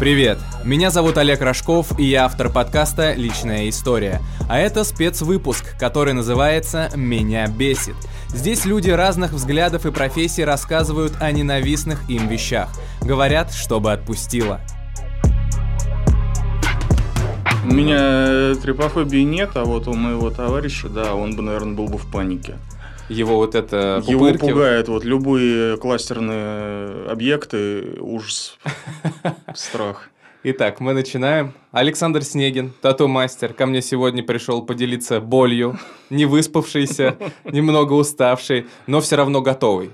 Привет! Меня зовут Олег Рожков, и я автор подкаста «Личная история». А это спецвыпуск, который называется «Меня бесит». Здесь люди разных взглядов и профессий рассказывают о ненавистных им вещах. Говорят, чтобы отпустило. У меня трипофобии нет, а вот у моего товарища, да, он бы, наверное, был бы в панике. Его вот это Его пупырки- пугает вот любые кластерные объекты, ужас, страх. Итак, мы начинаем. Александр Снегин, тату-мастер, ко мне сегодня пришел поделиться болью, не выспавшийся, немного уставший, но все равно готовый.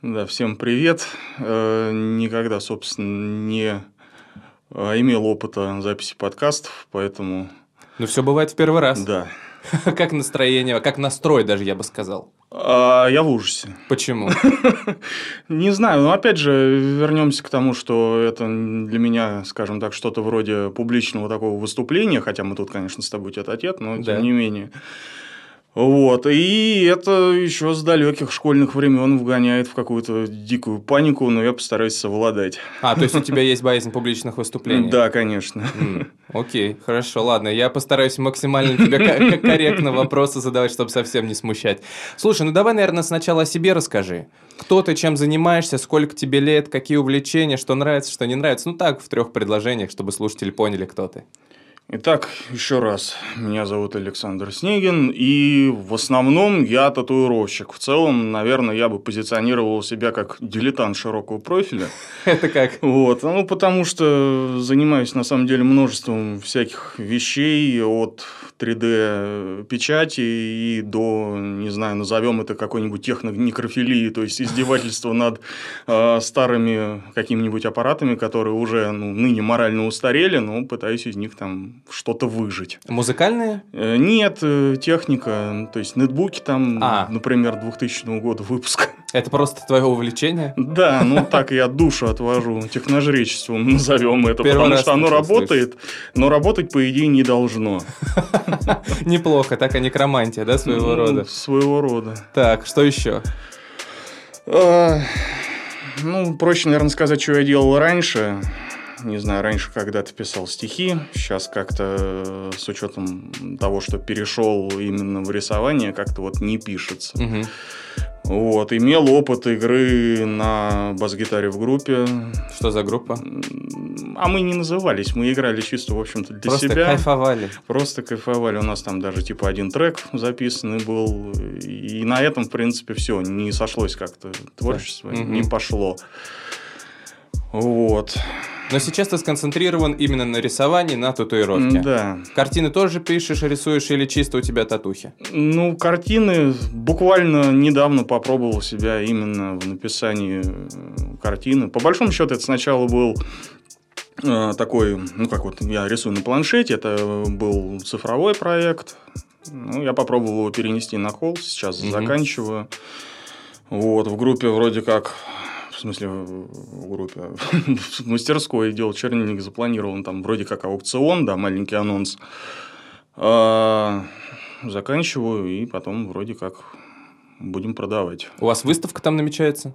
Да, всем привет. Э, Никогда, собственно, не э, имел опыта записи подкастов, поэтому Ну, все бывает в первый раз. да. Как настроение, как настрой даже, я бы сказал. А я в ужасе. Почему? Не знаю, но опять же, вернемся к тому, что это для меня, скажем так, что-то вроде публичного такого выступления, хотя мы тут, конечно, с тобой тет-а-тет, но тем не менее. Вот, и это еще с далеких школьных времен вгоняет в какую-то дикую панику, но я постараюсь совладать. А, то есть у тебя есть боязнь публичных выступлений? Да, конечно. Окей, хорошо, ладно. Я постараюсь максимально тебе ко- ко- корректно вопросы задавать, чтобы совсем не смущать. Слушай, ну давай, наверное, сначала о себе расскажи. Кто ты, чем занимаешься, сколько тебе лет, какие увлечения, что нравится, что не нравится. Ну так, в трех предложениях, чтобы слушатели поняли, кто ты. Итак, еще раз, меня зовут Александр Снегин, и в основном я татуировщик. В целом, наверное, я бы позиционировал себя как дилетант широкого профиля. Это как? Вот, ну, потому что занимаюсь, на самом деле, множеством всяких вещей, от 3D-печати и до, не знаю, назовем это какой-нибудь технонекрофилии, то есть издевательство над э, старыми какими-нибудь аппаратами, которые уже ну, ныне морально устарели, но пытаюсь из них там что-то выжить. Музыкальные? Э, Нет, э, техника, то есть нетбуки там, А. например, 2000 года выпуска. Это просто твое увлечение? Да, ну так я душу отвожу техножречеством, назовем это, Первый потому что оно работает, но работать, по идее, не должно. Неплохо, так и некромантия, да, своего рода? Своего рода. Так, что еще? А, Ну, проще, наверное, сказать, что я делал раньше. Не знаю, раньше когда-то писал стихи, сейчас как-то э, с учетом того, что перешел именно в рисование, как-то вот не пишется. Мгм. Вот, имел опыт игры на бас-гитаре в группе. Что за группа? А мы не назывались, мы играли чисто, в общем-то, для Просто себя. кайфовали. Просто кайфовали. У нас там даже типа один трек записанный был. И на этом, в принципе, все. Не сошлось как-то творчество, Мгм. не пошло. Вот. Но сейчас ты сконцентрирован именно на рисовании, на татуировке. Да. Картины тоже пишешь, рисуешь или чисто у тебя татухи? Ну, картины буквально недавно попробовал себя именно в написании э, картины. По большому счету, это сначала был э, такой, ну как вот я рисую на планшете, это был цифровой проект. Ну, я попробовал его перенести на холст, сейчас Мгм. заканчиваю. Вот, в группе вроде как, смысле, в группе, в мастерской делал чернильник запланирован, там вроде как аукцион, да, маленький анонс. А, заканчиваю, и потом вроде как будем продавать. У вас выставка там намечается?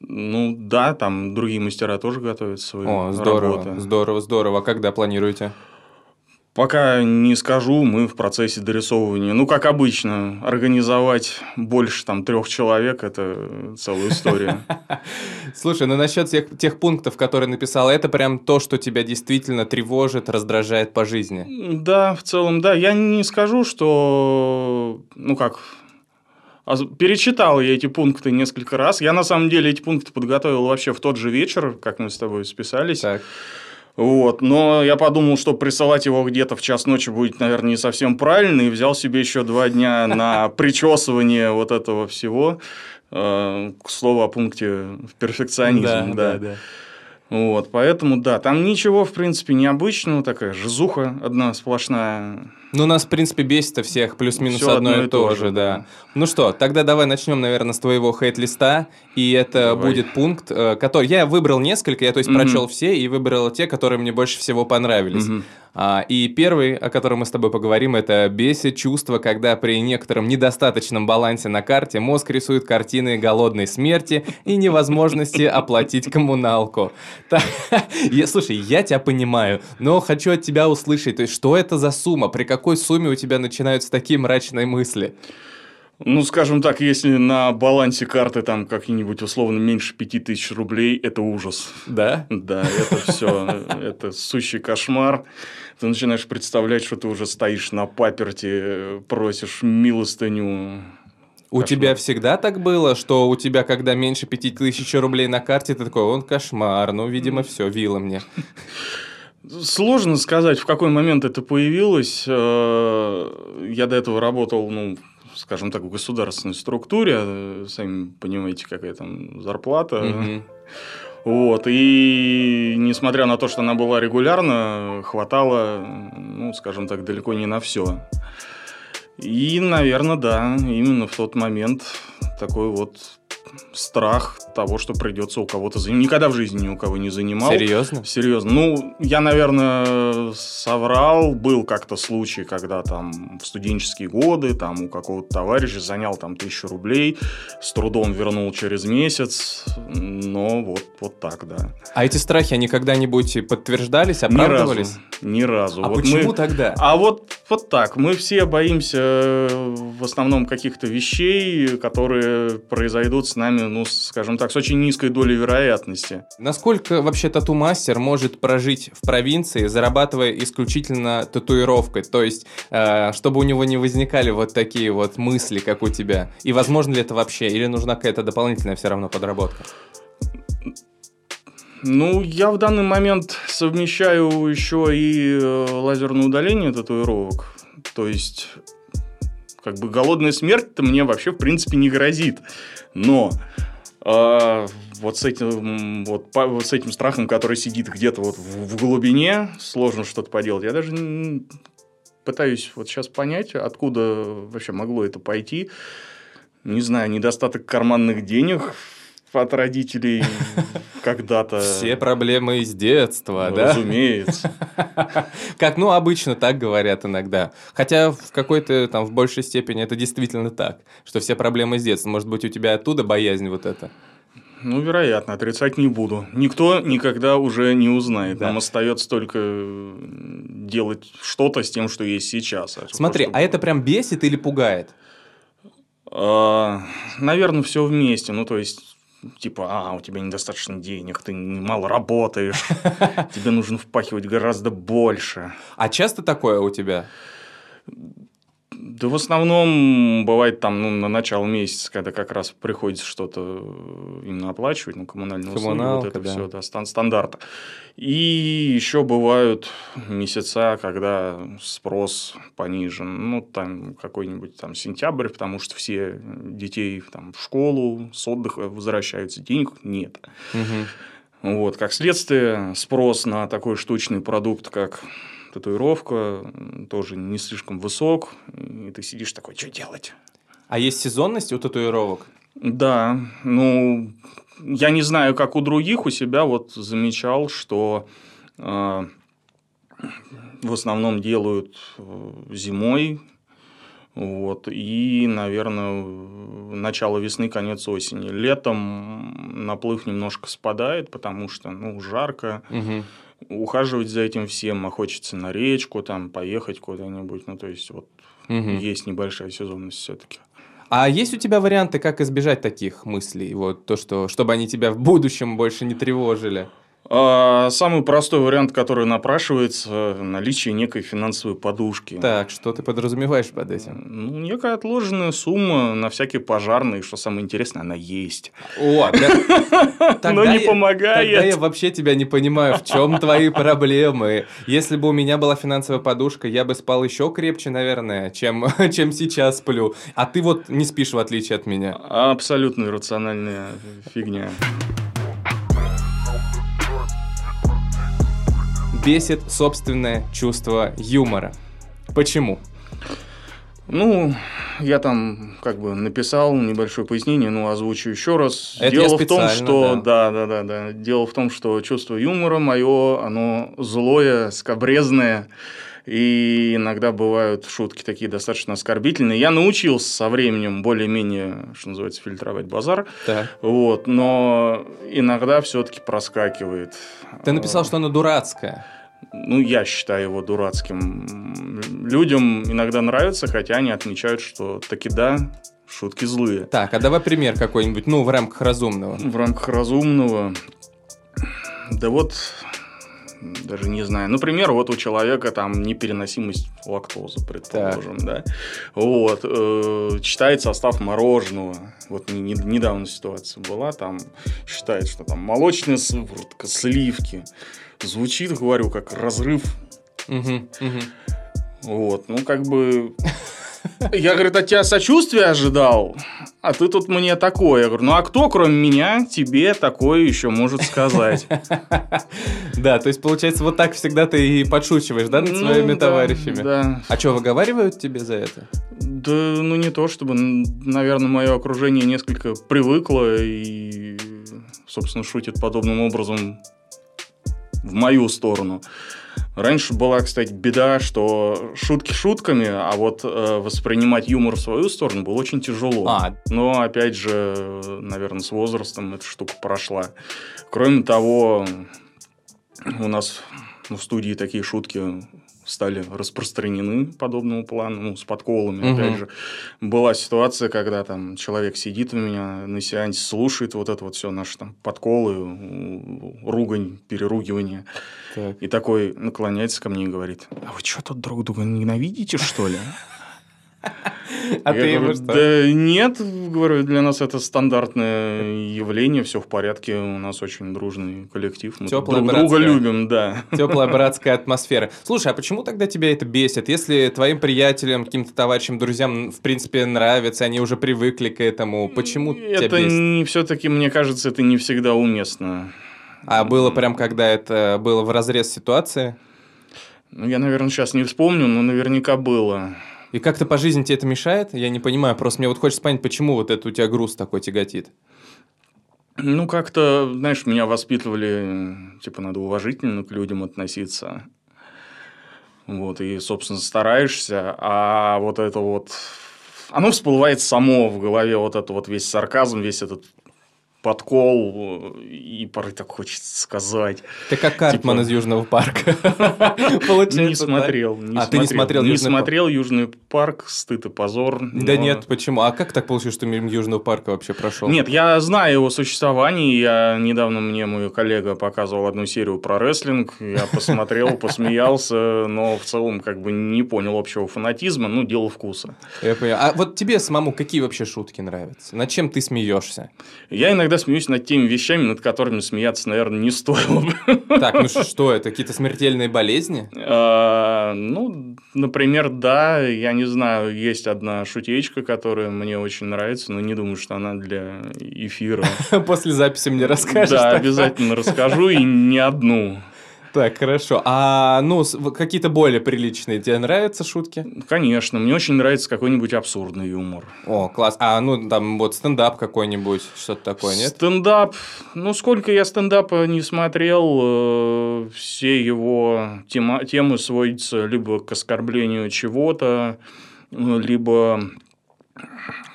Ну да, там другие мастера тоже готовят свои О, здорово, работы. здорово, здорово. А когда планируете? Пока не скажу, мы в процессе дорисовывания. Ну, как обычно, организовать больше там трех человек – это целая история. Слушай, ну насчет тех, тех пунктов, которые написал, это прям то, что тебя действительно тревожит, раздражает по жизни. Да, в целом, да. Я не скажу, что, ну как, а перечитал я эти пункты несколько раз. Я на самом деле эти пункты подготовил вообще в тот же вечер, как мы с тобой списались. Так. Вот, но я подумал, что присылать его где-то в час ночи будет, наверное, не совсем правильно, и взял себе еще два дня на причесывание вот этого всего. Э, К слову о пункте перфекционизм, да. да. Вот, поэтому, да, там ничего, в принципе, необычного, такая жизуха одна сплошная. Ну, нас, в принципе, бесит всех плюс-минус Всё одно, одно и то же, да. Ну что, тогда давай начнем, наверное, с твоего хейт-листа, и это Давай. будет пункт, э, который... Я выбрал несколько, я, то есть, Мгм. прочел все и выбрал те, которые мне больше всего понравились. Мгм. А, и первый, о котором мы с тобой поговорим, это бесит чувство, когда при некотором недостаточном балансе на карте мозг рисует картины голодной смерти и невозможности оплатить коммуналку. Слушай, я тебя понимаю, но хочу от тебя услышать, то есть что это за сумма, при какой сумме у тебя начинаются такие мрачные мысли? Ну, скажем так, если на балансе карты там какие-нибудь условно меньше 5000 рублей, это ужас. Да? Да, это все, это сущий кошмар. Ты начинаешь представлять, что ты уже стоишь на паперти, просишь милостыню. У Кошмар. тебя всегда так было, что у тебя, когда меньше 5000 рублей на карте, ты такой, он кошмар, ну, видимо, все, вило мне. Сложно сказать, в какой момент это появилось. Э, Я до этого работал, ну, скажем так, в государственной структуре. Э, Сами понимаете, какая там зарплата. Вот, и несмотря на то, что она была регулярна, хватало, ну, скажем так, далеко не на все. И, наверное, да, именно в тот момент такой вот страх того, что придется у кого-то занимать. Никогда в жизни ни у кого не занимал. Серьезно? Серьезно. Ну, я, наверное, соврал. Был как-то случай, когда там в студенческие годы там у какого-то товарища занял там тысячу рублей, с трудом вернул через месяц. Но вот, вот так, да. А эти страхи, они когда-нибудь подтверждались, Ни оправдывались? разу. Ни разу. А Вот почему мы- тогда? А вот, вот так. Мы все боимся э, в основном каких-то вещей, которые произойдут с нами, ну, скажем так, с очень низкой долей вероятности. Насколько вообще тату-мастер может прожить в провинции, зарабатывая исключительно татуировкой? То есть, э, чтобы у него не возникали вот такие вот мысли, как у тебя. И возможно ли это вообще? Или нужна какая-то дополнительная все равно подработка? Ну, я в данный момент совмещаю еще и э, лазерное удаление татуировок. То есть, как бы голодная смерть-то мне вообще, в принципе, не грозит. Но э, вот, с этим, вот, по- вот с этим страхом, который сидит где-то вот в, в глубине, сложно что-то поделать. Я даже пытаюсь вот сейчас понять, откуда вообще могло это пойти. Не знаю, недостаток карманных денег от родителей когда-то. Все проблемы из детства, Ну, да? Разумеется. Как, ну, обычно так говорят иногда. Хотя в какой-то, там, в большей степени это действительно так, что все проблемы с детства. Может быть, у тебя оттуда боязнь вот эта? Ну, вероятно, отрицать не буду. Никто никогда уже не узнает. Да. Нам остается только делать что-то с тем, что есть сейчас. А Смотри, а это прям бесит или пугает? А, Наверное, все вместе. Ну, то есть, типа, а, у тебя недостаточно денег, ты мало работаешь, тебе нужно впахивать гораздо больше. А часто такое у тебя? Да в основном бывает там ну, на начало месяца, когда как раз приходится что-то э, именно оплачивать, ну, коммунальные услуги, Коммуналка, вот это да. все, да, стан-. И еще бывают месяца, когда спрос понижен, ну, там какой-нибудь там сентябрь, потому что все детей там в школу с отдыха возвращаются, денег нет. Мгм. Вот, как следствие, спрос на такой штучный продукт, как татуировка, тоже не слишком высок. И ты сидишь такой, что делать? А есть сезонность у татуировок? Да, ну, я не знаю, как у других, у себя вот замечал, что э, в основном делают э, зимой, вот, и, наверное, начало весны, конец осени. Летом наплыв немножко спадает, потому что, ну, жарко, Мгм. Ухаживать за этим всем, а хочется на речку, там, поехать куда-нибудь, ну, то есть, вот, Мгм. есть небольшая сезонность все-таки. А есть у тебя варианты, как избежать таких мыслей? Вот то, что, чтобы они тебя в будущем больше не тревожили. А, Самый простой вариант, который напрашивается, наличие некой финансовой подушки. Так, что ты подразумеваешь под этим? Ну, некая отложенная сумма на всякие пожарные, что самое интересное, она есть. О. Тогда Но не я- помогает. Тогда я вообще тебя не понимаю, в чем твои проблемы. Если бы у меня была финансовая подушка, я бы спал еще крепче, наверное, чем, чем сейчас сплю. А ты вот не спишь, в отличие от меня. Абсолютно иррациональная фигня. Бесит собственное чувство юмора. Почему? Ну, я там как бы написал небольшое пояснение, ну, озвучу еще раз. Это Дело в том, что да. да, да, да, Дело в том, что чувство юмора мое, оно злое, скобрезное. И иногда бывают шутки такие достаточно оскорбительные. Я научился со временем более-менее, что называется, фильтровать базар. Так. Вот, но иногда все-таки проскакивает. Ты написал, что оно дурацкое. Ну, я считаю его дурацким. Людям иногда нравится, хотя они отмечают, что таки да, шутки злые. Так, а давай пример какой-нибудь, ну, в рамках разумного. В рамках разумного. Да вот, даже не знаю. Например, вот у человека там непереносимость лактозы, предположим, да. Вот. Э, читает состав мороженого. Вот не, не- недавно ситуация была, там считает, что там молочная сыворотка, сливки. Звучит, говорю, как разрыв. Мгм, мгм. Вот, ну как бы... Я, говорит, от тебя сочувствия ожидал, а ты тут мне такое. Я говорю, ну а кто, кроме меня, тебе такое еще может сказать? Да, то есть, получается, вот так всегда ты и подшучиваешь, да, над Ну, своими товарищами? Да. А что, выговаривают тебе за это? Да, ну не то чтобы, наверное, мое окружение несколько привыкло и, собственно, шутит подобным образом в мою сторону. Раньше была, кстати, беда, что шутки шутками, а вот э, воспринимать юмор в свою сторону было очень тяжело. А, Но, опять же, наверное, с возрастом эта штука прошла. Кроме того, у нас ну, в студии такие шутки стали распространены подобному плану, ну, с подколами, Мгм. опять же. Была ситуация, когда там человек сидит у меня на сеансе, слушает вот это вот все наши там подколы, ругань, переругивание, так. и такой наклоняется ко мне и говорит, а вы что тут друг друга ненавидите, что ли? А ты ему что? Да нет, говорю, для нас это стандартное явление, все в порядке, у нас очень дружный коллектив, мы друг друга любим, да. Теплая братская атмосфера. Слушай, а почему тогда тебя это бесит? Если твоим приятелям, каким-то товарищам, друзьям, в принципе, нравится, они уже привыкли к этому, почему тебя Это бесит? не все-таки, мне кажется, это не всегда уместно. А было прям, когда это было в разрез ситуации? Ну, я, наверное, сейчас не вспомню, но наверняка было. И как-то по жизни тебе это мешает? Я не понимаю, просто мне вот хочется понять, почему вот это у тебя груз такой тяготит. Ну, как-то, знаешь, меня воспитывали, типа, надо уважительно к людям относиться. Вот, и, собственно, стараешься, а вот это вот... Оно всплывает само в голове, вот это вот весь сарказм, весь этот подкол, и порой так хочется сказать. Ты как Картман Типа- из Южного парка. Получается, не смотрел. Не А, ты не смотрел Не «Южный парк»? смотрел Южный парк, стыд и позор. Да но- нет, почему? А как так получилось, что мимо Южного парка вообще прошел? Нет, я знаю его существование. Я недавно мне мой коллега показывал одну серию про рестлинг. Я посмотрел, посмеялся, но в целом как бы не понял общего фанатизма. Ну, дело вкуса. Я понял. А вот тебе самому какие вообще шутки нравятся? Над чем ты смеешься? Я иногда смеюсь над теми вещами, над которыми смеяться, наверное, не стоило бы. Так, ну что это? Какие-то смертельные болезни? А, Ну, например, да, я не знаю, есть одна шутеечка, которая мне очень нравится, но не думаю, что она для эфира. После записи мне расскажешь. Да, обязательно расскажу, и не одну. Так, хорошо. А, ну, какие-то более приличные тебе нравятся шутки? Конечно, мне очень нравится какой-нибудь абсурдный юмор. О, класс. А, ну, там вот стендап какой-нибудь, что-то такое, нет? Стендап. Ну, сколько я стендапа не смотрел, э, все его тема, темы сводятся либо к оскорблению чего-то, э, либо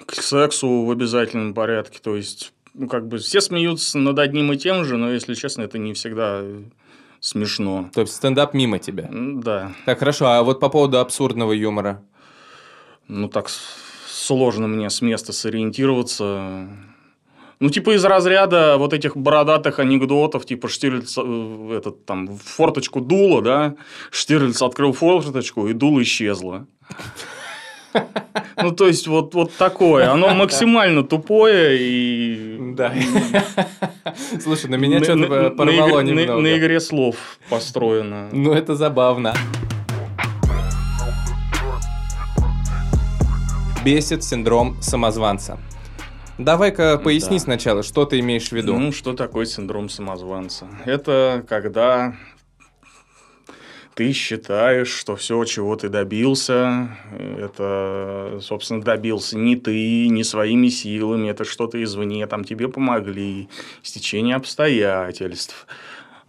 к сексу в обязательном порядке. То есть, ну, как бы все смеются над одним и тем же, но, если честно, это не всегда смешно. То есть стендап мимо тебя. Да. Так, хорошо. А вот по поводу абсурдного юмора? Ну, так сложно мне с места сориентироваться. Ну, типа из разряда вот этих бородатых анекдотов, типа Штирлиц э, этот там в форточку дуло, да, Штирлиц открыл форточку, и дуло исчезло. Ну, то есть, вот, вот такое. Оно максимально тупое и... Да. Слушай, на меня что-то порвало на игре- на- немного. На игре слов построено. Ну, это забавно. Бесит синдром самозванца. Давай-ка поясни Да. сначала, что ты имеешь в виду. Ну, что такое синдром самозванца? Это когда ты считаешь, что все, чего ты добился, это, собственно, добился не ты, не своими силами, это что-то извне, там тебе помогли, стечение обстоятельств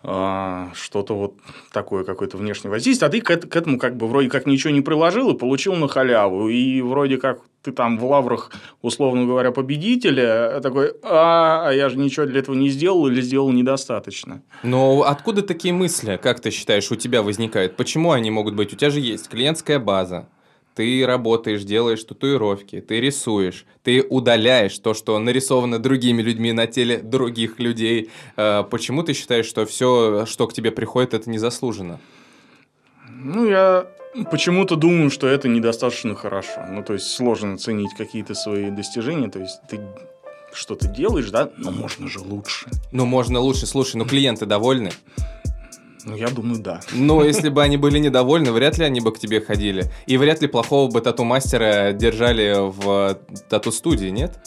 что-то вот такое, какое-то внешнее воздействие, а ты к, этому как бы вроде как ничего не приложил и получил на халяву, и вроде как ты там в лаврах, условно говоря, победителя, такой, а, а я же ничего для этого не сделал или сделал недостаточно. Но откуда такие мысли, как ты считаешь, у тебя возникают? Почему они могут быть? У тебя же есть клиентская база, ты работаешь, делаешь татуировки, ты рисуешь, ты удаляешь то, что нарисовано другими людьми на теле других людей. А, почему ты считаешь, что все, что к тебе приходит, это незаслуженно? Ну, я почему-то думаю, что это недостаточно хорошо. Ну, то есть, сложно оценить какие-то свои достижения. То есть, ты что-то делаешь, да, но можно же лучше. Ну, можно лучше. Слушай, ну клиенты довольны? Ну, я думаю, да. Но если бы они были недовольны, вряд ли они бы к тебе ходили. И вряд ли плохого бы тату-мастера держали в тату-студии, нет?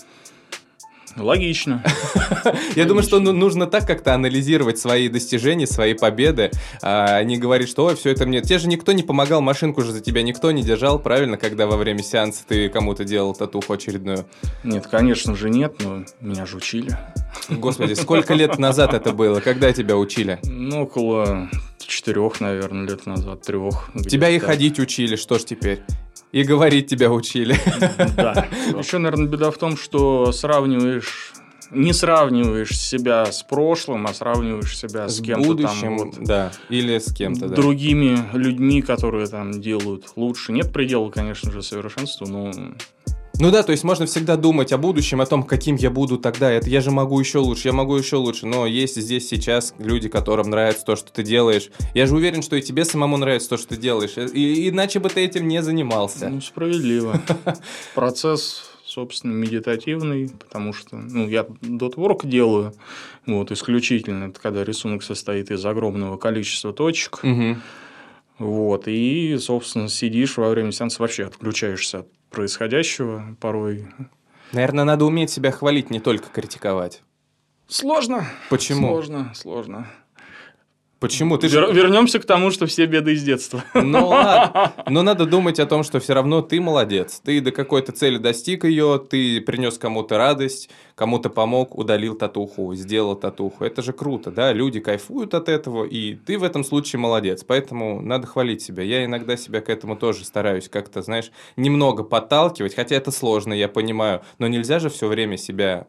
Логично. Я думаю, что ну, нужно так как-то анализировать свои достижения, свои победы, а не говорить, что ой, все это мне... Тебе же никто не помогал, машинку же за тебя никто не держал, правильно, когда во время сеанса ты кому-то делал татуху очередную? Нет, конечно же нет, но меня же учили. Господи, сколько лет назад это было? Когда тебя учили? Ну, около четырех, наверное, лет назад, трех. Тебя и ходить учили, что ж теперь? И говорить тебя учили. Да. Еще, наверное, беда в том, что сравниваешь не сравниваешь себя с прошлым, а сравниваешь себя с, с кем-то будущим, там, вот, да, или с кем-то, да. другими людьми, которые там делают лучше. Нет предела, конечно же, совершенству, но ну да, то есть можно всегда думать о будущем, о том, каким я буду тогда. Это я же могу еще лучше, я могу еще лучше. Но есть здесь сейчас люди, которым нравится то, что ты делаешь. Я же уверен, что и тебе самому нравится то, что ты делаешь. И, иначе бы ты этим не занимался. Ну, справедливо. Процесс собственно, медитативный, потому что, ну, я дотворк делаю, вот, исключительно, это когда рисунок состоит из огромного количества точек, угу. вот, и, собственно, сидишь во время сеанса, вообще отключаешься от происходящего порой. Наверное, надо уметь себя хвалить, не только критиковать. Сложно. Почему? Сложно, сложно. Почему? Ты Вер- же... Вернемся к тому, что все беды из детства. Ну ладно. Но надо думать о том, что все равно ты молодец. Ты до какой-то цели достиг ее, ты принес кому-то радость, кому-то помог, удалил татуху, сделал татуху. Это же круто, да? Люди кайфуют от этого, и ты в этом случае молодец. Поэтому надо хвалить себя. Я иногда себя к этому тоже стараюсь как-то, знаешь, немного подталкивать, хотя это сложно, я понимаю. Но нельзя же все время себя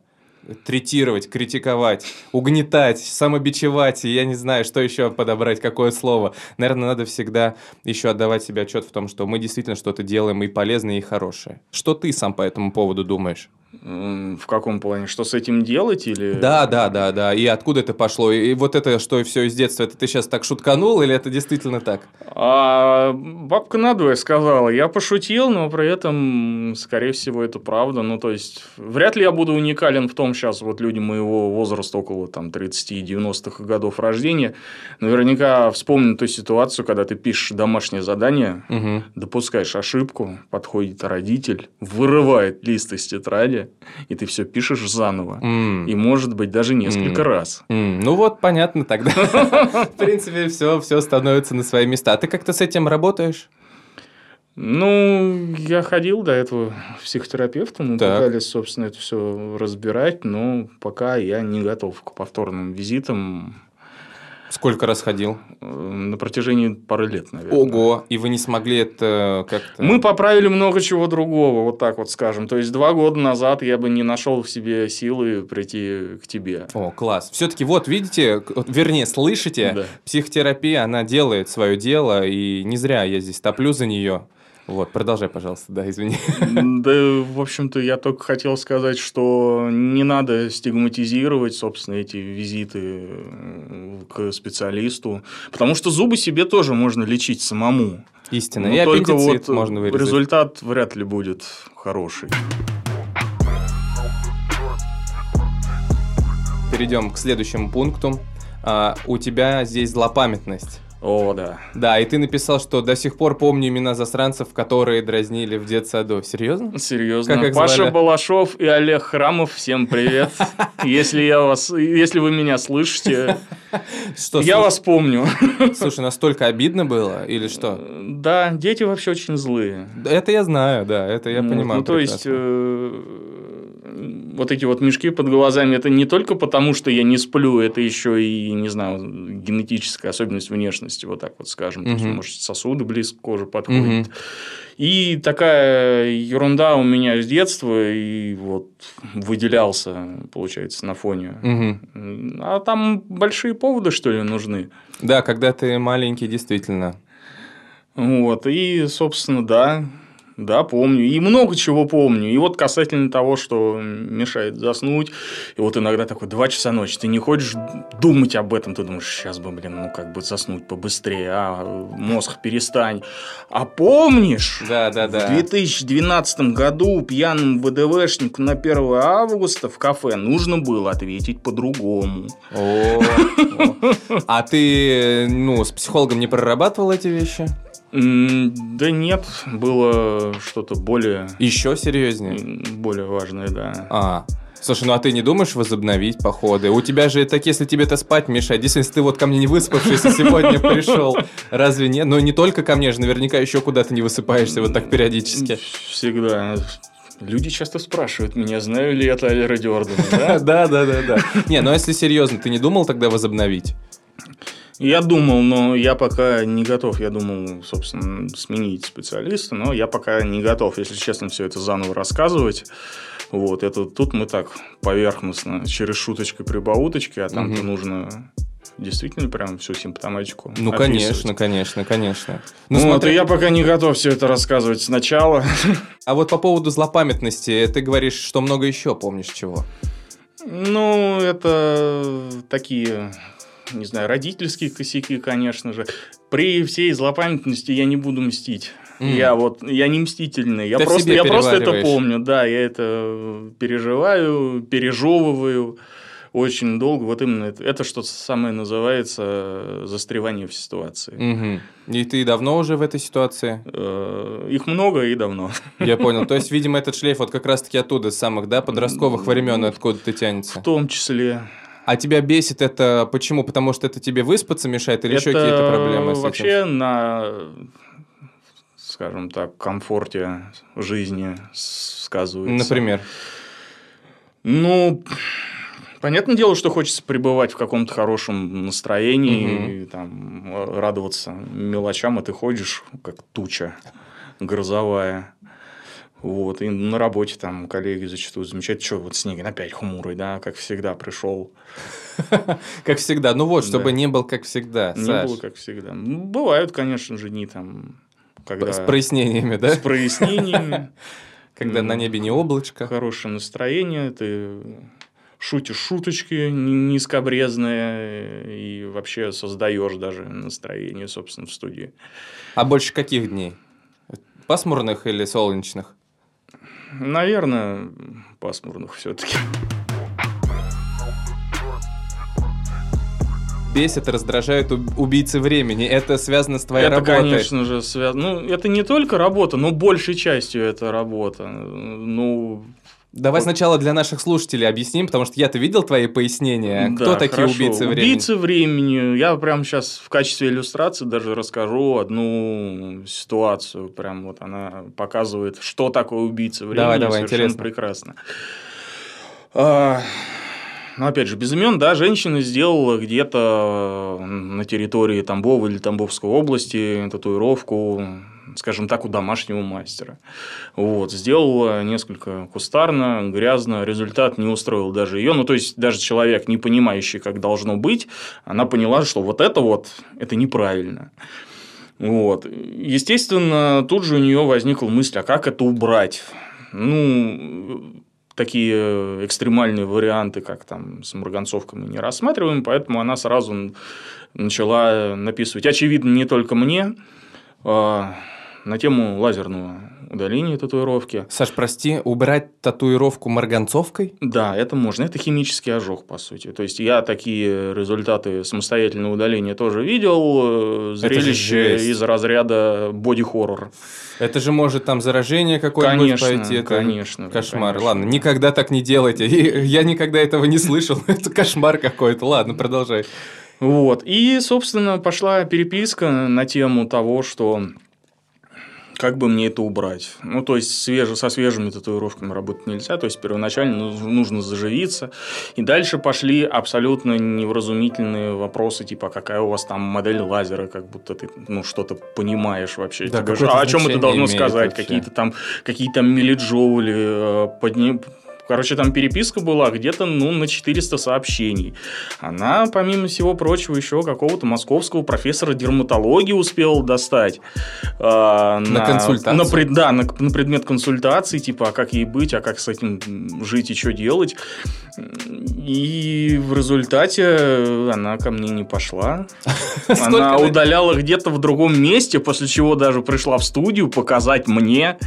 третировать, критиковать, угнетать, самобичевать, и я не знаю, что еще подобрать, какое слово. Наверное, надо всегда еще отдавать себе отчет в том, что мы действительно что-то делаем и полезное, и хорошее. Что ты сам по этому поводу думаешь? В каком плане? Что с этим делать или? Да, да, да, да. И откуда это пошло? И вот это, что все из детства, это ты сейчас так шутканул или это действительно так? А, бабка надвое сказала. Я пошутил, но при этом, скорее всего, это правда. Ну, то есть, вряд ли я буду уникален в том, сейчас вот люди моего возраста, около там 30-90-х годов рождения, наверняка вспомнят ту ситуацию, когда ты пишешь домашнее задание, угу. допускаешь ошибку, подходит родитель, вырывает лист из тетради, и ты все пишешь заново. Mm. И, может быть, даже несколько mm. раз. Mm. Ну вот, понятно тогда. В принципе, все, все становится на свои места. А ты как-то с этим работаешь? Ну, я ходил до этого к психотерапевту, мы так. пытались, собственно, это все разбирать, но пока я не готов к повторным визитам. Сколько раз ходил? На протяжении пары лет, наверное. Ого, и вы не смогли это как-то... Мы поправили много чего другого, вот так вот скажем. То есть, два года назад я бы не нашел в себе силы прийти к тебе. О, класс. Все-таки вот, видите, вернее, слышите, да. психотерапия, она делает свое дело, и не зря я здесь топлю за нее. Вот, продолжай, пожалуйста, да, извини. Да, в общем-то, я только хотел сказать, что не надо стигматизировать, собственно, эти визиты к специалисту, потому что зубы себе тоже можно лечить самому. Истинно, Но и только вот можно вырезать. результат вряд ли будет хороший. Перейдем к следующему пункту. А, у тебя здесь злопамятность. О, да. Да, и ты написал, что до сих пор помню имена засранцев, которые дразнили в детсаду. Серьезно? Серьезно. Как Паша звали? Балашов и Олег Храмов, всем привет. Если я вас, если вы меня слышите, Что, я слушай, вас помню. Слушай, настолько обидно было или что? Да, дети вообще очень злые. Это я знаю, да, это я Вот, понимаю. Ну, то есть, прекрасно. э, вот эти вот мешки под глазами, это не только потому, что я не сплю, это еще и, не знаю, генетическая особенность внешности, вот так вот скажем. То есть, может, сосуды близко к коже подходят. Мгм. И такая ерунда у меня с детства, и вот выделялся, получается, на фоне. Мгм. А там большие поводы, что ли, нужны? Да, когда ты маленький, действительно. Вот, и, собственно, да, да, помню. И много чего помню. И вот касательно того, что мешает заснуть. И вот иногда такой, два часа ночи, ты не хочешь думать об этом. Ты думаешь, сейчас бы, блин, ну как бы заснуть побыстрее, а мозг перестань. А помнишь, Да, да, да. в 2012 году пьяным ВДВшнику на 1 августа в кафе нужно было ответить по-другому. О, о. А ты, ну, с психологом не прорабатывал эти вещи? Да нет, было что-то более, Еще серьезнее? более важное, да. А, слушай, ну а ты не думаешь возобновить походы? У тебя же так, если тебе-то спать мешает, если ты вот ко мне не выспавшийся сегодня пришел, разве нет? Ну не только ко мне же, наверняка еще куда-то не высыпаешься вот так периодически. Всегда. Люди часто спрашивают меня, знаю ли я Тайлера Дёрдена, да? Да, да, да, да. Не, ну если серьезно, ты не думал тогда возобновить? Я думал, но я пока не готов. Я думал, собственно, сменить специалиста, но я пока не готов, если честно, все это заново рассказывать. Вот, это тут мы так поверхностно, через шуточки, прибауточки, а там-то Мгм. нужно действительно прям всю симптоматику Ну, описывать. конечно, конечно, конечно. Ну, Ну, вот, смотри, и я пока не готов все это рассказывать сначала. а вот по поводу злопамятности, ты говоришь, что много еще помнишь чего? Ну, это такие, не знаю, родительские косяки, конечно же. При всей злопамятности я не буду мстить. М. Я вот, я не мстительный. Я Ты просто, я просто это помню. Да, я это переживаю, пережевываю очень долго. Вот именно это, это что самое называется застревание в ситуации. Мгм. И ты давно уже в этой ситуации? Э, Их много и давно. Я понял. То есть, видимо, этот шлейф вот как раз-таки оттуда, с самых, да, подростковых времен, откуда-то тянется. В том числе. А тебя бесит это почему? Потому что это тебе выспаться мешает или еще Это какие-то проблемы с этим? вообще на, скажем так, комфорте жизни сказывается. Например. Ну, понятное дело, что хочется пребывать в каком-то хорошем настроении, Мгм. и, там, э, радоваться мелочам, а ты ходишь как туча грозовая. Вот, и на работе там коллеги зачастую замечают, что вот Снегин опять хмурый, да, как всегда пришел. Как всегда. Ну вот, чтобы не был как всегда, Не было как всегда. Ну, Бывают, конечно же, дни там, когда С прояснениями, да? с прояснениями, Когда на небе не облачко. хорошее настроение, ты шутишь шуточки ни- низкобрезные и вообще создаешь даже настроение, собственно, в студии. А больше каких дней? Пасмурных или солнечных? Наверное, пасмурных все-таки. Бесит, раздражают уб- убийцы времени. Это связано с твоей это, работой. конечно же, связано. Ну, это не только работа, но большей частью это работа. Ну, Давай Вот. сначала для наших слушателей объясним, потому что я-то видел твои пояснения. да, Кто такие хорошо. убийцы времени? Убийцы времени. Я прямо сейчас в качестве иллюстрации даже расскажу одну ситуацию. Прям вот она показывает, что такое убийца времени. Давай, давай, Совершенно интересно. прекрасно. А, Ну, опять же, без имен, да, женщина сделала где-то на территории Тамбова или Тамбовской области татуировку, скажем так, у домашнего мастера. Вот, сделала несколько кустарно, грязно, результат не устроил даже ее. Ну, то есть, даже человек, не понимающий, как должно быть, она поняла, что вот это вот, это неправильно. Вот. Естественно, тут же у нее возникла мысль, а как это убрать? Ну, такие экстремальные варианты, как там с марганцовкой мы не рассматриваем, поэтому она сразу начала написывать, очевидно, не только мне, на тему лазерного удаления татуировки. Саш, прости, убрать татуировку марганцовкой? Да, это можно. Это химический ожог, по сути. То есть, я такие результаты самостоятельного удаления тоже видел. Зрелище из разряда боди-хоррор. Это же может там заражение какое-нибудь пойти. Это конечно. Кошмар. Конечно. Ладно, никогда так не делайте. Я никогда этого не слышал. Это кошмар какой-то. Ладно, продолжай. Вот. И, собственно, пошла переписка на тему того, что как бы мне это убрать? Ну, то есть, свеже, со свежими татуировками работать нельзя, то есть, первоначально нужно заживиться. И дальше пошли абсолютно невразумительные вопросы, типа, какая у вас там модель лазера, как будто ты, ну, что-то понимаешь вообще. Да, Тебе, а о чем это должно сказать? Какие-то там, какие-то миллиджоули, э, подни Короче, там переписка была где-то ну, на 400 сообщений. Она, помимо всего прочего, еще какого-то московского профессора дерматологии успела достать. Э, на, на консультацию? На, пред, да, на, на предмет консультации, типа, а как ей быть, а как с этим жить и что делать. И в результате она ко мне не пошла. Она удаляла где-то в другом месте, после чего даже пришла в студию показать мне,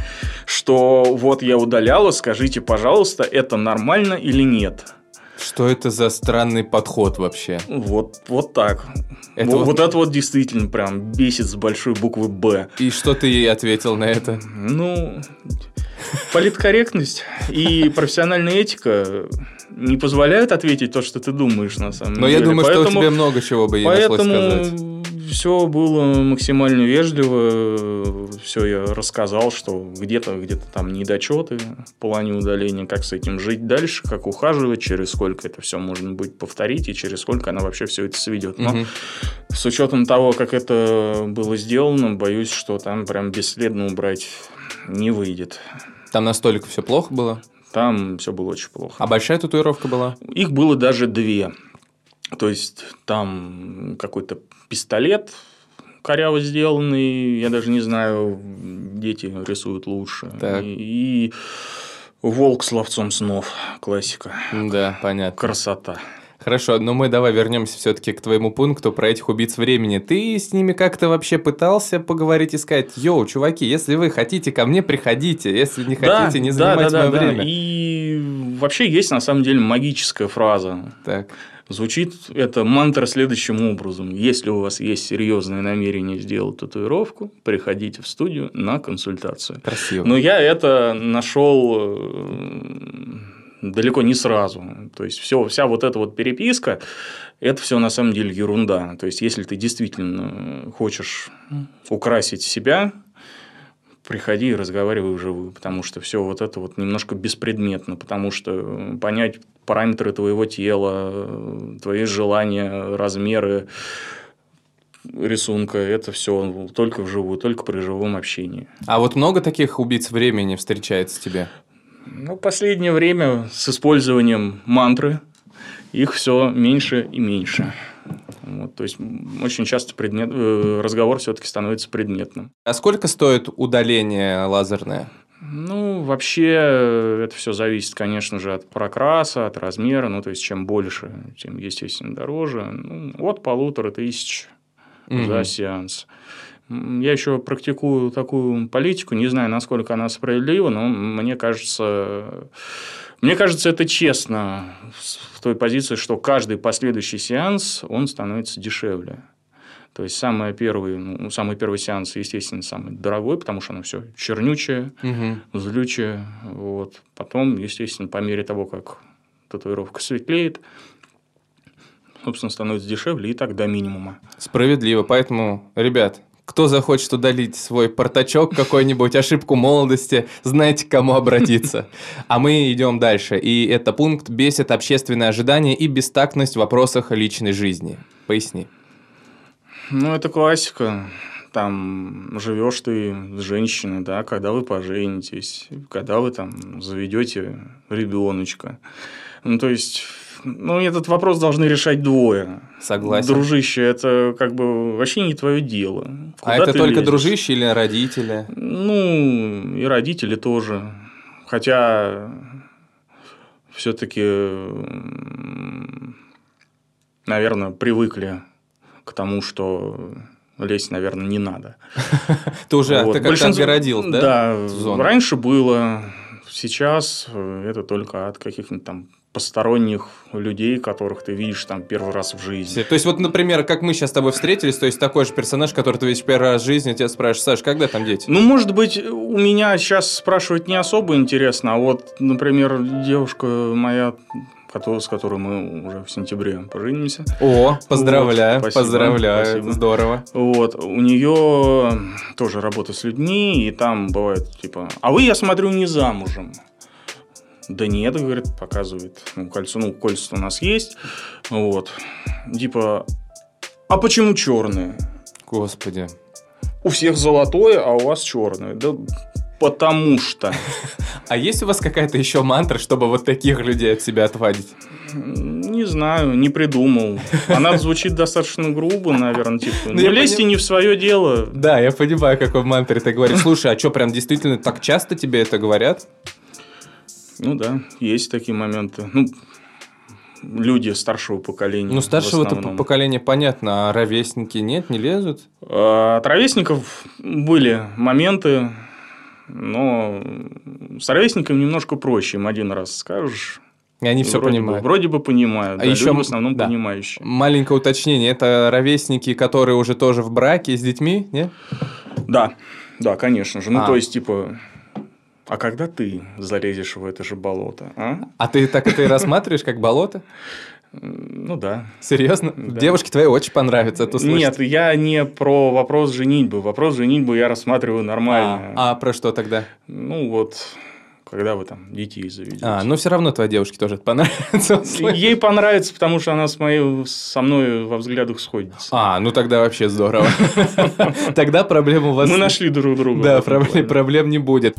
что вот я удаляла, скажите, пожалуйста, это нормально или нет? Что это за странный подход вообще? Вот, вот так. Это вот, вот это вот действительно прям бесит с большой буквы «Б». И что ты ей ответил на это? Ну, политкорректность и профессиональная этика не позволяют ответить то, что ты думаешь на самом Но деле. Но я думаю, поэтому, что у тебя много чего бы ей поэтому сказать. Все было максимально вежливо. Все я рассказал, что где-то где там недочеты в плане удаления, как с этим жить дальше, как ухаживать, через сколько это все можно будет повторить и через сколько она вообще все это сведет. Но угу. с учетом того, как это было сделано, боюсь, что там прям бесследно убрать не выйдет. Там настолько все плохо было? Там все было очень плохо. А большая татуировка была? Их было даже две. То есть там какой-то пистолет коряво сделанный, я даже не знаю, дети рисуют лучше. Так. И, и волк с ловцом снов, классика. Да, понятно. Красота. Хорошо, но мы давай вернемся все-таки к твоему пункту про этих убийц времени. Ты с ними как-то вообще пытался поговорить и сказать, йоу, чуваки, если вы хотите ко мне, приходите, если не хотите, да, не занимайте да, да, мое да, время. Да. И вообще есть на самом деле магическая фраза. Так. Звучит это мантра следующим образом. Если у вас есть серьезное намерение сделать татуировку, приходите в студию на консультацию. Красиво. Но я это нашел э, далеко не сразу. То есть, все, вся вот эта вот переписка, это все на самом деле ерунда. То есть, если ты действительно хочешь украсить себя, приходи и разговаривай вживую, потому что все вот это вот немножко беспредметно, потому что понять параметры твоего тела, твои желания, размеры рисунка, это все только вживую, только при живом общении. А вот много таких убийц времени встречается тебе? Ну, последнее время с использованием мантры их все меньше и меньше. Вот, то есть очень часто предмет, э, разговор все-таки становится предметным. А сколько стоит удаление лазерное? Ну, вообще, это все зависит, конечно же, от прокраса, от размера. Ну, то есть, чем больше, тем, естественно, дороже. Ну, от полутора тысяч угу. за сеанс. Я еще практикую такую политику, не знаю, насколько она справедлива, но мне кажется, мне кажется, это честно в той позиции, что каждый последующий сеанс, он становится дешевле. То есть, самый первый, ну, самый первый сеанс, естественно, самый дорогой, потому что оно все чернючее, угу. злючее. Вот. Потом, естественно, по мере того, как татуировка светлеет, собственно, становится дешевле и так до минимума. Справедливо. Поэтому, ребят, кто захочет удалить свой портачок, какой-нибудь ошибку молодости, знаете, к кому обратиться. А мы идем дальше. И это пункт «Бесит общественные ожидания и бестактность в вопросах личной жизни». Поясни. Ну, это классика. Там живешь ты с женщиной, да, когда вы поженитесь, когда вы там заведете ребеночка. Ну, то есть ну, этот вопрос должны решать двое. Согласен. Дружище, это как бы вообще не твое дело. А Куда а это только лезешь? дружище или родители? Ну, и родители тоже. Хотя все-таки, наверное, привыкли к тому, что лезть, наверное, не надо. Ты уже Вот. как-то отгородил, да? Да, раньше было, сейчас это только от каких-нибудь там посторонних людей, которых ты видишь там первый раз в жизни. То есть, вот, например, как мы сейчас с тобой встретились, то есть такой же персонаж, который ты видишь первый раз в жизни, тебя спрашиваешь, Саш, когда там дети? Ну, может быть, у меня сейчас спрашивать не особо интересно, а вот, например, девушка моя, с которой мы уже в сентябре поженимся, О, поздравляю, спасибо, поздравляю, спасибо. здорово. Вот, у нее тоже работа с людьми, и там бывает, типа, а вы, я смотрю, не замужем. Да нет, говорит, показывает. Ну, кольцо, ну, кольца у нас есть. Вот. Типа, а почему черные? Господи. У всех золотое, а у вас черное. Да потому что. А есть у вас какая-то еще мантра, чтобы вот таких людей от себя отвадить? Не знаю, не придумал. Она звучит достаточно грубо, наверное, типа. Ну, Не я лезьте поним- не в свое дело. Да, я понимаю, какой мантре ты говоришь. Слушай, а что, прям действительно так часто тебе это говорят? Ну да, есть такие моменты. Ну, люди старшего поколения. Ну, старшего-то поколения понятно, а ровесники нет, не лезут? А, От ровесников были моменты, но с ровесником немножко проще. Им один раз скажешь. И они все вроде бы- понимают. вроде бы понимают. А да, еще люди в основном да. понимающие. Маленькое уточнение, это ровесники, которые уже тоже в браке с детьми, не? Да, да, конечно же. Ну, А. то есть, типа, а когда ты залезешь в это же болото, а? А ты так это и рассматриваешь, как болото? Ну да. Серьезно? Да. Девушке твоей очень понравится это услышать. Нет, я не про вопрос женитьбы. Вопрос женитьбы я рассматриваю нормально. А, а про что тогда? Ну вот, когда вы там детей заведете. А, ну все равно твоей девушке тоже это понравится. Ей понравится, потому что она с моей, со мной во взглядах сходится. А, ну тогда вообще здорово. Тогда проблем у вас... Мы нашли друг друга. Да, проблем не будет.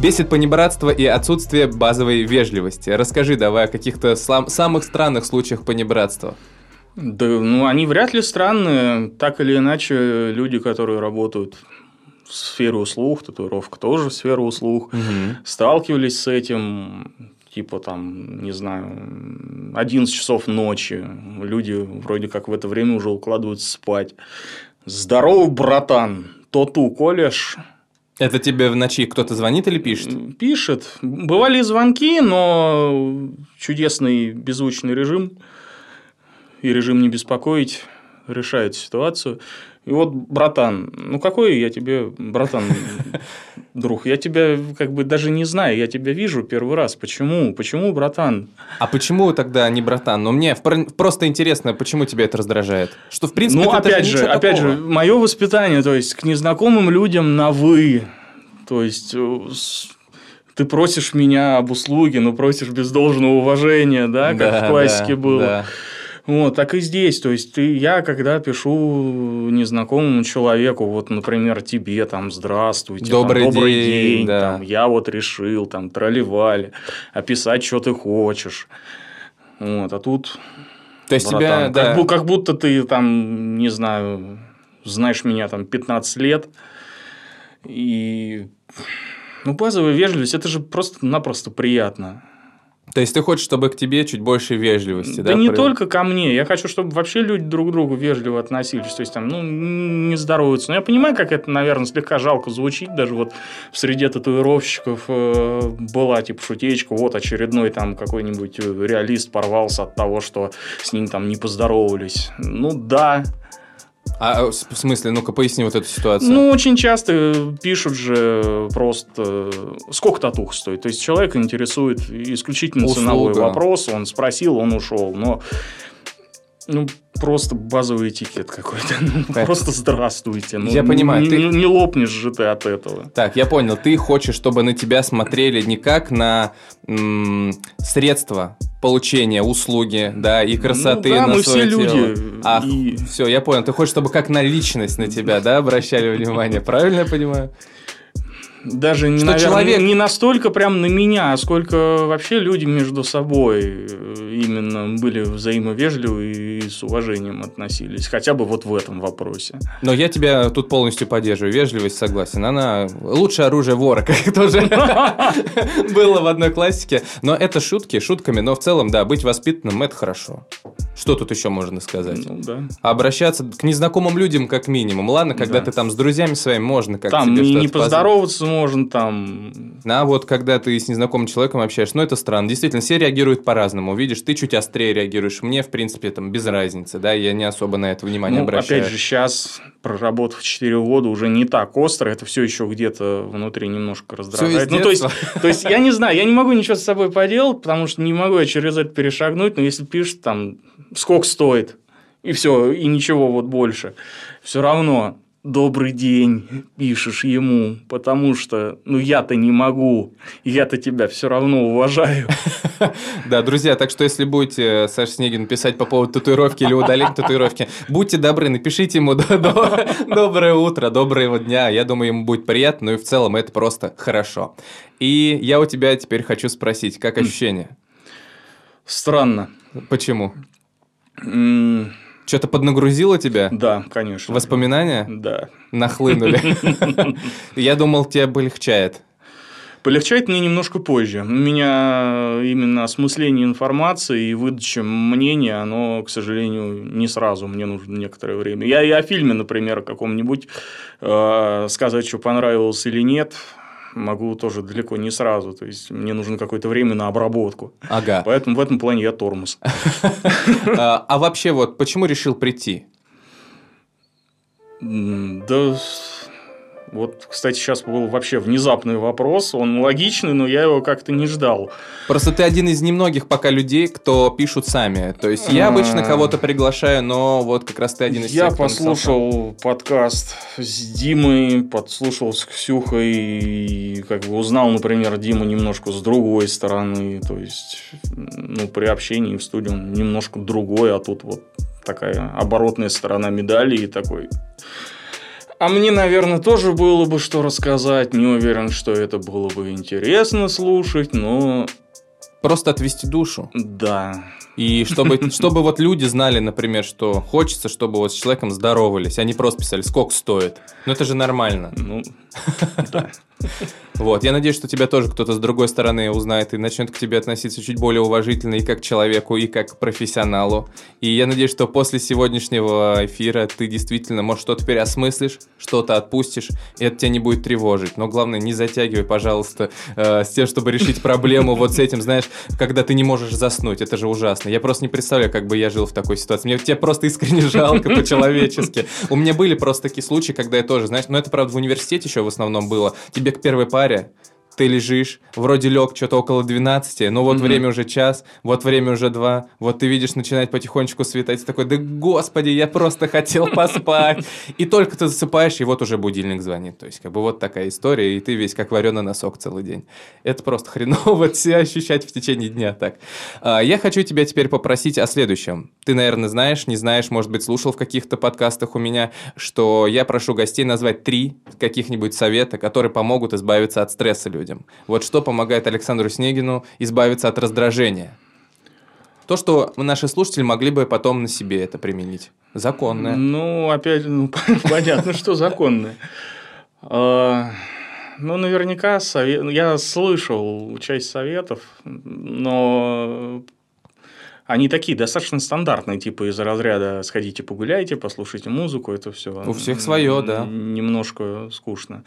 Бесит понебратство и отсутствие базовой вежливости. Расскажи давай о каких-то самых странных случаях понебратства. Да, ну они вряд ли странные. Так или иначе, люди, которые работают в сфере услуг, татуировка тоже в сферу услуг, сталкивались с этим, типа там, не знаю, 11 часов ночи. Люди вроде как в это время уже укладываются спать. Здорово, братан, то-ту колешь. Это тебе в ночи кто-то звонит или пишет? Пишет. Бывали звонки, но чудесный беззвучный режим и режим не беспокоить решает ситуацию. И вот, братан, ну какой я тебе, братан, друг, я тебя как бы даже не знаю, я тебя вижу первый раз. Почему? Почему, братан? А почему тогда не братан? Но мне просто интересно, почему тебя это раздражает? Что, в принципе, ну, опять же, опять такого. же, мое воспитание, то есть к незнакомым людям на вы. То есть э, ты просишь меня об услуге, но просишь без должного уважения, да, как Да, в классике да, было. да. Вот, так и здесь. То есть, ты, я, когда пишу незнакомому человеку, вот, например, тебе, там, здравствуйте, там, Добрый добрый день, день, да. там, я вот решил, там, тролливали, описать, что ты хочешь. Вот, а тут То есть Братан, тебя, как, да, бу- как будто ты там, не знаю, знаешь меня там 15 лет. И ну, базовая вежливость, это же просто-напросто приятно. То есть ты хочешь, чтобы к тебе чуть больше вежливости, Да, да? не при- только ко мне. Я хочу, чтобы вообще люди друг к другу вежливо относились. То есть, там, ну, не здороваются. Но я понимаю, как это, наверное, слегка жалко звучит. Даже вот в среде татуировщиков э, была, типа, шутечка. Вот очередной там какой-нибудь э, реалист порвался от того, что с ним там не поздоровались. Ну, да. А в смысле, ну-ка поясни вот эту ситуацию. Ну, очень часто пишут же просто, сколько татух стоит. То есть, человека интересует исключительно ценовой Услуга. вопрос. Он спросил, он ушел. Но ну, просто базовый этикет какой-то. Ну, просто здравствуйте. Ну, Я понимаю, Не, ты- не- не лопнешь же ты от этого. Так, я понял. Ты хочешь, чтобы на тебя смотрели не как на м, средства получения услуги, да, и красоты Ну да, на мы свое все тело. люди. Ах, И- все, я понял. Ты хочешь, чтобы как на личность на тебя, да, обращали внимание. Правильно я понимаю? Даже не, Что наверное, человек- не настолько прям на меня, а сколько вообще люди между собой э, именно были взаимовежливы и с уважением относились. Хотя бы вот в этом вопросе. Но я тебя тут полностью поддерживаю. Вежливость согласен. Она лучшее оружие вора, как тоже было в одной классике. Но это шутки, шутками. Но в целом, да, быть воспитанным – это хорошо. Что тут еще можно сказать? Ну да. Обращаться к незнакомым людям как минимум. Ладно, когда Да. ты там с друзьями своими, можно как Там не позволить. поздороваться можно, там... А вот когда ты с незнакомым человеком общаешься, ну это странно. Действительно, все реагируют по-разному. Видишь, ты чуть острее реагируешь. Мне, в принципе, там без разницы, да, я не особо на это внимание Ну, обращаю. опять же, сейчас, проработав 4 года, уже не так остро, это все еще где-то внутри немножко раздражает. Ну, то есть, то есть, я не знаю, я не могу ничего с собой поделать, потому что не могу я через это перешагнуть, но если пишешь там, сколько стоит, и все, и ничего вот больше, все равно добрый день пишешь ему, потому что, ну, я-то не могу, я-то тебя все равно уважаю. Да, друзья, так что если будете Саш Снегин писать по поводу татуировки или удалить татуировки, будьте добры, напишите ему «До- до- доброе утро, доброго дня. Я думаю, ему будет приятно, ну и в целом это просто хорошо. И я у тебя теперь хочу спросить, как ощущения? Странно. Почему? Что-то поднагрузило тебя? Да, конечно. Воспоминания Да. нахлынули? Я думал, тебе полегчает. Полегчает мне немножко позже. У меня именно осмысление информации и выдача мнения, оно, к сожалению, не сразу. Мне нужно некоторое время. Я и о фильме, например, каком-нибудь э, сказать, что понравилось или нет, могу тоже далеко не сразу. То есть, мне нужно какое-то время на обработку. Ага. Поэтому в этом плане я тормоз. А а вообще вот почему решил прийти? Да, вот, кстати, сейчас был вообще внезапный вопрос. Он логичный, но я его как-то не ждал. Просто ты один из немногих пока людей, кто пишут сами. То есть я обычно кого-то приглашаю, но вот как раз ты один из Я тех, сам. послушал подкаст с Димой, подслушал с Ксюхой и как бы узнал, например, Диму немножко с другой стороны. То есть, ну, при общении в студии он немножко другой, а тут вот такая оборотная сторона медали и такой... А мне, наверное, тоже было бы что рассказать. Не уверен, что это было бы интересно слушать, но Просто отвести душу. да. И чтобы, чтобы вот люди знали, например, что хочется, чтобы вот с человеком здоровались, не просто писали, сколько стоит. Ну это же нормально. Ну, Вот, я надеюсь, что тебя тоже кто-то с другой стороны узнает и начнет к тебе относиться чуть более уважительно и как к человеку, и как к профессионалу. И я надеюсь, что после сегодняшнего эфира ты действительно, может, что-то переосмыслишь, что-то отпустишь, и это тебя не будет тревожить. Но главное, не затягивай, пожалуйста, э, с тем, чтобы решить проблему вот с этим, знаешь, когда ты не можешь заснуть. Это же ужасно. Я просто не представляю, как бы я жил в такой ситуации. Мне тебя просто искренне жалко по-человечески. У меня были просто такие случаи, когда я тоже, знаешь, но это, правда, в университете еще в основном было. Тебе к первой паре, ты лежишь, вроде лег что-то около 12, но вот Мгм. время уже час, вот время уже два, вот ты видишь, начинает потихонечку светать, ты такой, да господи, я просто хотел поспать. И только ты засыпаешь, и вот уже будильник звонит. То есть, как бы вот такая история, и ты весь как вареный носок целый день. Это просто хреново себя ощущать в течение дня так. А, Я хочу тебя теперь попросить о следующем. Ты, наверное, знаешь, не знаешь, может быть, слушал в каких-то подкастах у меня, что я прошу гостей назвать три каких-нибудь совета, которые помогут избавиться от стресса людям. Вот что помогает Александру Снегину избавиться от раздражения. То, что наши слушатели могли бы потом на себе это применить. Законное. Ну, опять, ну, понятно, что законное. А, Ну, наверняка совет... я слышал часть советов, но они такие достаточно стандартные, типа из разряда сходите погуляйте, послушайте музыку, это все. У всех своё, да. Немножко скучно.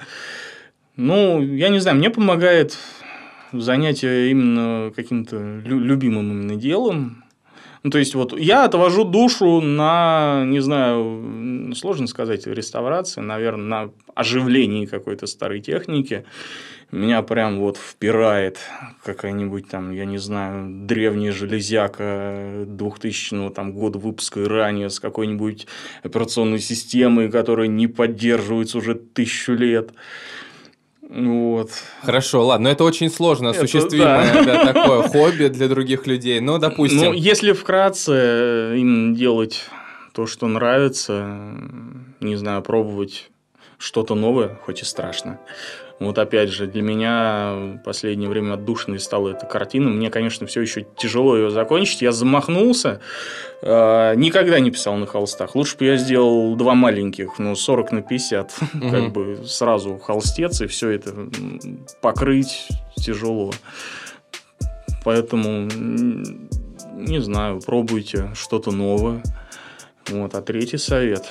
Ну, я не знаю, мне помогает занятие именно каким-то лю- любимым именно делом. Ну, то есть, вот я отвожу душу на, не знаю, сложно сказать, реставрации, наверное, на оживлении какой-то старой техники. Меня прям вот впирает какая-нибудь там, я не знаю, древняя железяка 2000 там, года выпуска и ранее с какой-нибудь операционной системой, которая не поддерживается уже тысячу лет. Вот. Хорошо, ладно, но это очень сложно Это осуществимое да. да, такое хобби для других людей. Ну, допустим. Ну, если вкратце э, именно делать то, что нравится, не знаю, пробовать что-то новое, хоть и страшно. Вот опять же, для меня в последнее время отдушной стала эта картина. Мне, конечно, все еще тяжело ее закончить. Я замахнулся, э, никогда не писал на холстах. Лучше бы я сделал два маленьких, ну, 40 на 50. Угу. Как бы сразу холстец, и все это покрыть тяжело. Поэтому, не знаю, пробуйте что-то новое. Вот, а третий совет.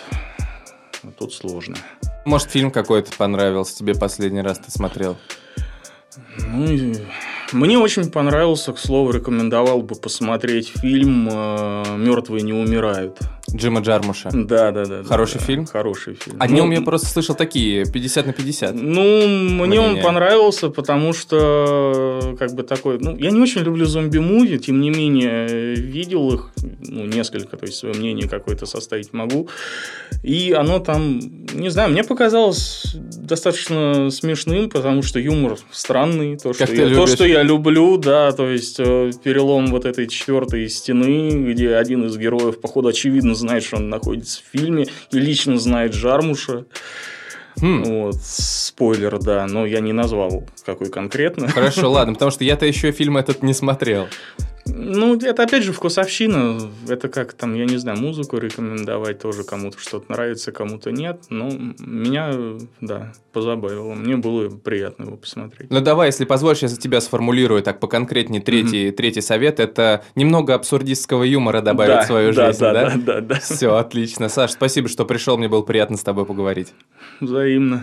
Тут сложно. Может, фильм какой-то понравился тебе последний раз ты смотрел? Ну, мне очень понравился, к слову, рекомендовал бы посмотреть фильм э, «Мертвые не умирают». Джима Джармуша. Да, да, да. Хороший да, фильм? Хороший фильм. О нем ну, я просто слышал такие 50 на 50. Ну, мне он понравился, потому что как бы такой... Ну, я не очень люблю зомби-муви, тем не менее, видел их, ну, несколько, то есть свое мнение какое-то составить могу. И оно там, не знаю, мне показалось достаточно смешным, потому что юмор странный, то, что, я, то, что я люблю, да, то есть э, перелом вот этой четвертой стены, где один из героев, походу, очевидно знает, что он находится в фильме, и лично знает Жармуша. Хм. Вот, спойлер, да, но я не назвал какой конкретно. Хорошо, ладно, потому что я-то еще фильм этот не смотрел. Ну, это опять же вкусовщина. Это как там, я не знаю, музыку рекомендовать тоже кому-то что-то нравится, кому-то нет. Но меня, да, позабавило. Мне было приятно его посмотреть. Ну, давай, если позволишь, я за тебя сформулирую так поконкретнее третий, mm-hmm. третий совет. Это немного абсурдистского юмора добавить да, в свою да, жизнь, да? Да, да, да, да. Все, отлично. Саш, спасибо, что пришел. Мне было приятно с тобой поговорить. Взаимно.